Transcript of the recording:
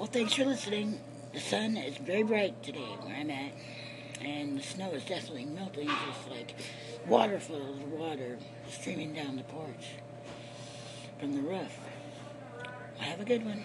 Well, thanks for listening. The sun is very bright today where I'm at, and the snow is definitely melting, just like waterfalls of water streaming down the porch from the roof. Have a good one.